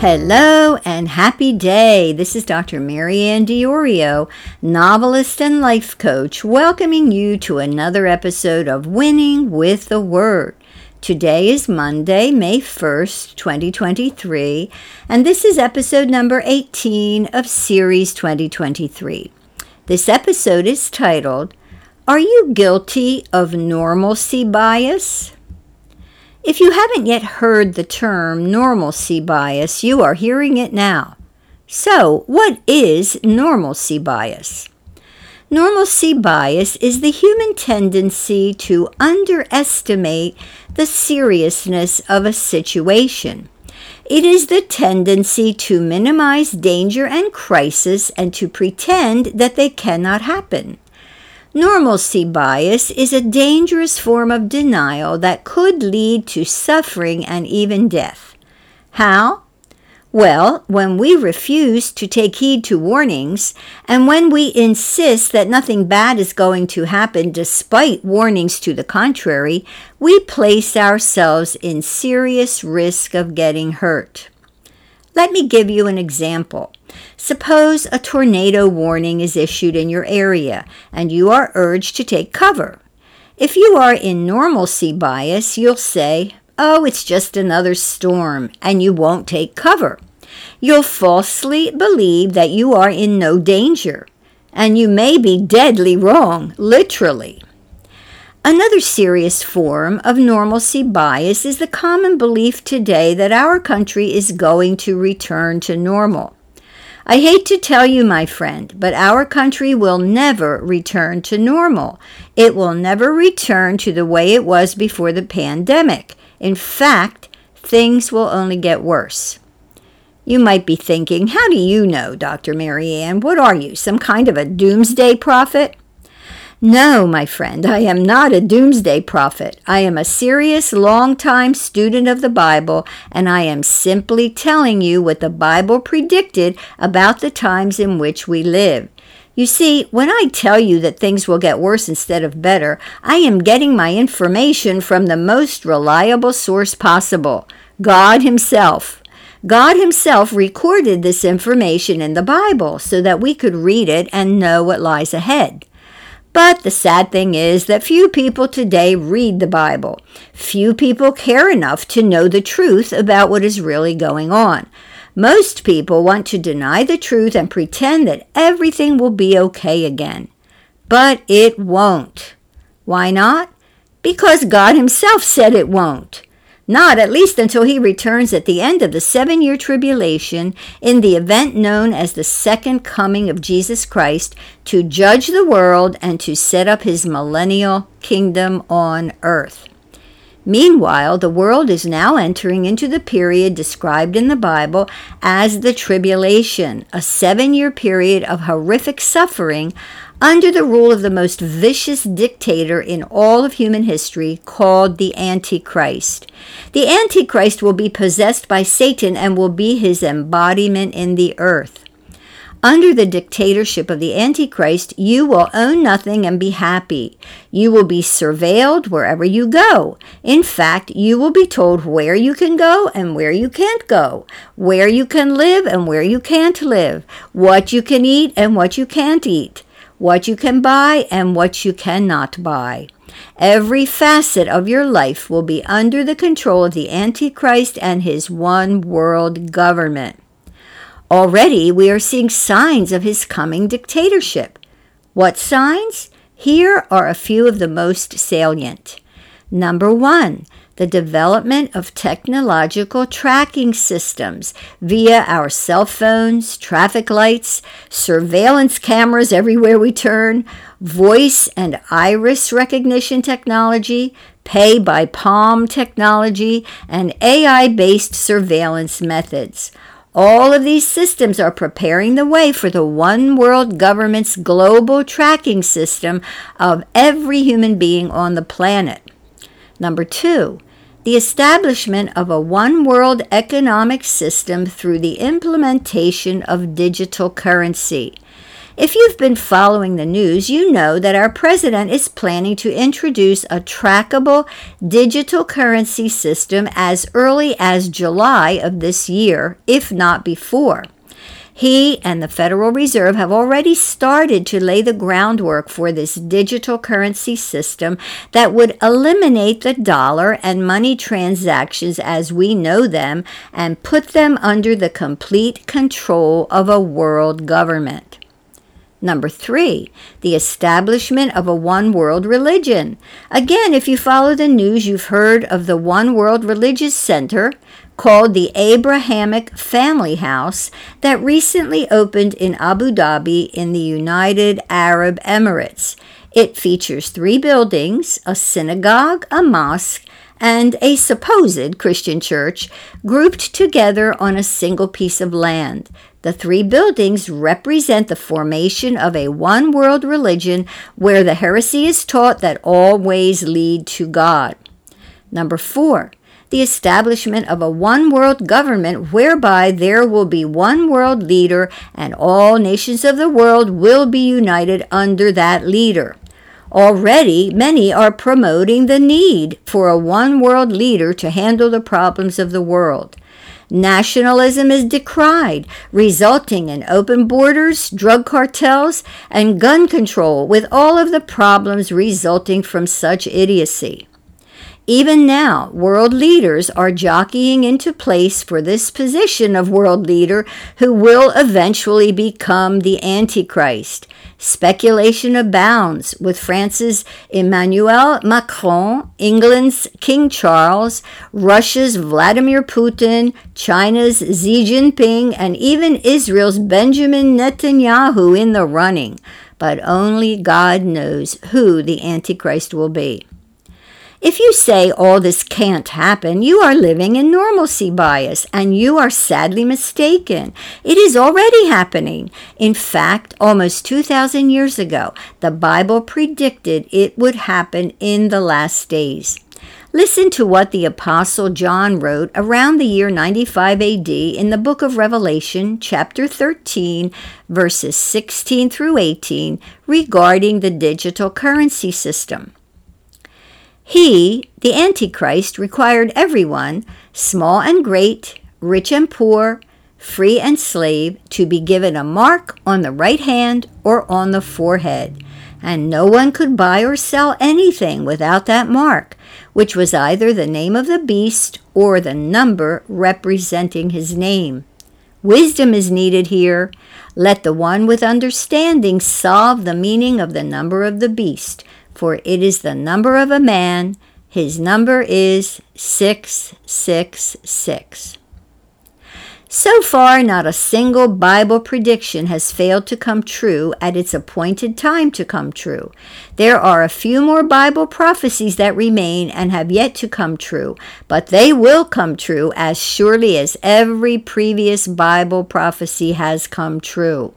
Hello and happy day. This is Dr. MaryAnn Diorio, novelist and life coach, welcoming you to another episode of Winning with the Word. Today is Monday, May 1st, 2023, and this is episode number 18 of Series 2023. This episode is titled, Are You Guilty of Normalcy Bias? If you haven't yet heard the term normalcy bias, you are hearing it now. So, what is normalcy bias? Normalcy bias is the human tendency to underestimate the seriousness of a situation. It is the tendency to minimize danger and crisis and to pretend that they cannot happen. Normalcy bias is a dangerous form of denial that could lead to suffering and even death. How? Well, when we refuse to take heed to warnings, and when we insist that nothing bad is going to happen despite warnings to the contrary, we place ourselves in serious risk of getting hurt. Let me give you an example. Suppose a tornado warning is issued in your area and you are urged to take cover. If you are in normalcy bias, you'll say, oh, it's just another storm, and you won't take cover. You'll falsely believe that you are in no danger, and you may be deadly wrong, literally. Another serious form of normalcy bias is the common belief today that our country is going to return to normal. I hate to tell you, my friend, but our country will never return to normal. It will never return to the way it was before the pandemic. In fact, things will only get worse. You might be thinking, how do you know, Dr. MaryAnn? What are you, some kind of a doomsday prophet? No, my friend, I am not a doomsday prophet. I am a serious, long-time student of the Bible, and I am simply telling you what the Bible predicted about the times in which we live. You see, when I tell you that things will get worse instead of better, I am getting my information from the most reliable source possible God Himself. God Himself recorded this information in the Bible so that we could read it and know what lies ahead. But the sad thing is that few people today read the Bible. Few people care enough to know the truth about what is really going on. Most people want to deny the truth and pretend that everything will be okay again. But it won't. Why not? Because God Himself said it won't. Not at least until He returns at the end of the seven year tribulation in the event known as the second coming of Jesus Christ to judge the world and to set up His millennial kingdom on earth. Meanwhile, the world is now entering into the period described in the Bible as the tribulation, a seven year period of horrific suffering under the rule of the most vicious dictator in all of human history called the Antichrist. The Antichrist will be possessed by Satan and will be his embodiment in the earth. Under the dictatorship of the Antichrist, you will own nothing and be happy. You will be surveilled wherever you go. In fact, you will be told where you can go and where you can't go, where you can live and where you can't live, what you can eat and what you can't eat, what you can buy and what you cannot buy. Every facet of your life will be under the control of the Antichrist and his one world government. Already we are seeing signs of his coming dictatorship. What signs? Here are a few of the most salient. Number one, the development of technological tracking systems via our cell phones, traffic lights, surveillance cameras everywhere we turn, voice and iris recognition technology, pay by palm technology, and AI based surveillance methods. All of these systems are preparing the way for the one world government's global tracking system of every human being on the planet. Number two, the establishment of a one world economic system through the implementation of digital currency. If you've been following the news, you know that our president is planning to introduce a trackable digital currency system as early as July of this year, if not before. He and the Federal Reserve have already started to lay the groundwork for this digital currency system that would eliminate the dollar and money transactions as we know them and put them under the complete control of a world government. Number three, the establishment of a one world religion. Again, if you follow the news, you've heard of the One World Religious Center, called the Abrahamic Family House that recently opened in Abu Dhabi in the United Arab Emirates. It features three buildings a synagogue, a mosque, and a supposed Christian church grouped together on a single piece of land. The three buildings represent the formation of a one world religion where the heresy is taught that all ways lead to God. Number four, the establishment of a one world government whereby there will be one world leader and all nations of the world will be united under that leader. Already, many are promoting the need for a one world leader to handle the problems of the world. Nationalism is decried, resulting in open borders, drug cartels, and gun control, with all of the problems resulting from such idiocy. Even now, world leaders are jockeying into place for this position of world leader who will eventually become the Antichrist. Speculation abounds with France's Emmanuel Macron, England's King Charles, Russia's Vladimir Putin, China's Xi Jinping, and even Israel's Benjamin Netanyahu in the running. But only God knows who the Antichrist will be. If you say all this can't happen, you are living in normalcy bias and you are sadly mistaken. It is already happening. In fact, almost 2,000 years ago, the Bible predicted it would happen in the last days. Listen to what the Apostle John wrote around the year 95 AD in the book of Revelation, chapter 13, verses 16 through 18, regarding the digital currency system. He, the Antichrist, required everyone, small and great, rich and poor, free and slave, to be given a mark on the right hand or on the forehead. And no one could buy or sell anything without that mark, which was either the name of the beast or the number representing his name. Wisdom is needed here. Let the one with understanding solve the meaning of the number of the beast for it is the number of a man. His number is 666. So far, not a single Bible prediction has failed to come true at its appointed time to come true. There are a few more Bible prophecies that remain and have yet to come true, but they will come true as surely as every previous Bible prophecy has come true.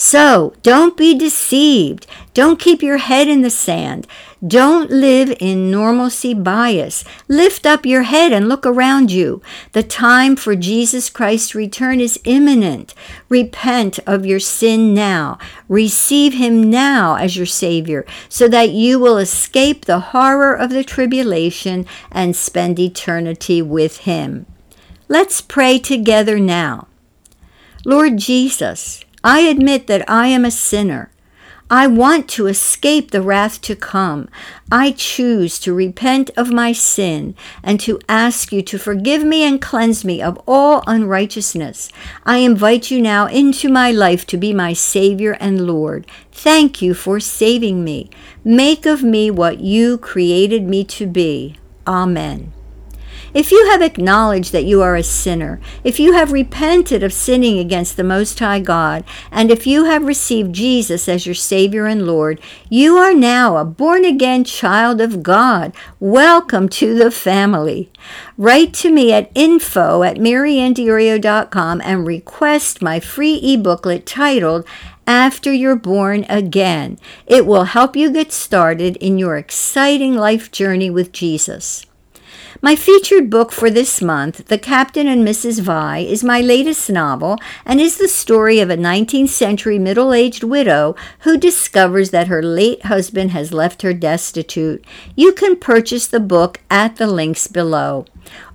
So don't be deceived. Don't keep your head in the sand. Don't live in normalcy bias. Lift up your head and look around you. The time for Jesus Christ's return is imminent. Repent of your sin now. Receive him now as your Savior so that you will escape the horror of the tribulation and spend eternity with him. Let's pray together now. Lord Jesus, I admit that I am a sinner. I want to escape the wrath to come. I choose to repent of my sin and to ask you to forgive me and cleanse me of all unrighteousness. I invite you now into my life to be my Savior and Lord. Thank you for saving me. Make of me what you created me to be. Amen. If you have acknowledged that you are a sinner, if you have repented of sinning against the Most High God, and if you have received Jesus as your Savior and Lord, you are now a born again child of God. Welcome to the family. Write to me at info at maryanndiorio.com and request my free e-booklet titled after you're born again. It will help you get started in your exciting life journey with Jesus. My featured book for this month, The Captain and Mrs. Vi, is my latest novel and is the story of a 19th century middle aged widow who discovers that her late husband has left her destitute. You can purchase the book at the links below.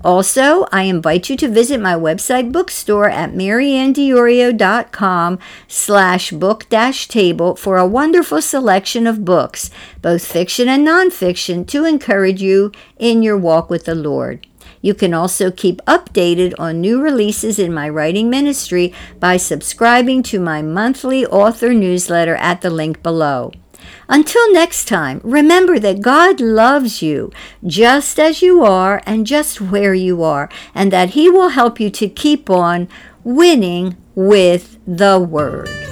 Also, I invite you to visit my website bookstore at maryanndiorio.com slash book dash table for a wonderful selection of books, both fiction and nonfiction, to encourage you in your walk with the Lord. You can also keep updated on new releases in my writing ministry by subscribing to my monthly author newsletter at the link below. Until next time, remember that God loves you just as you are and just where you are, and that He will help you to keep on winning with the Word.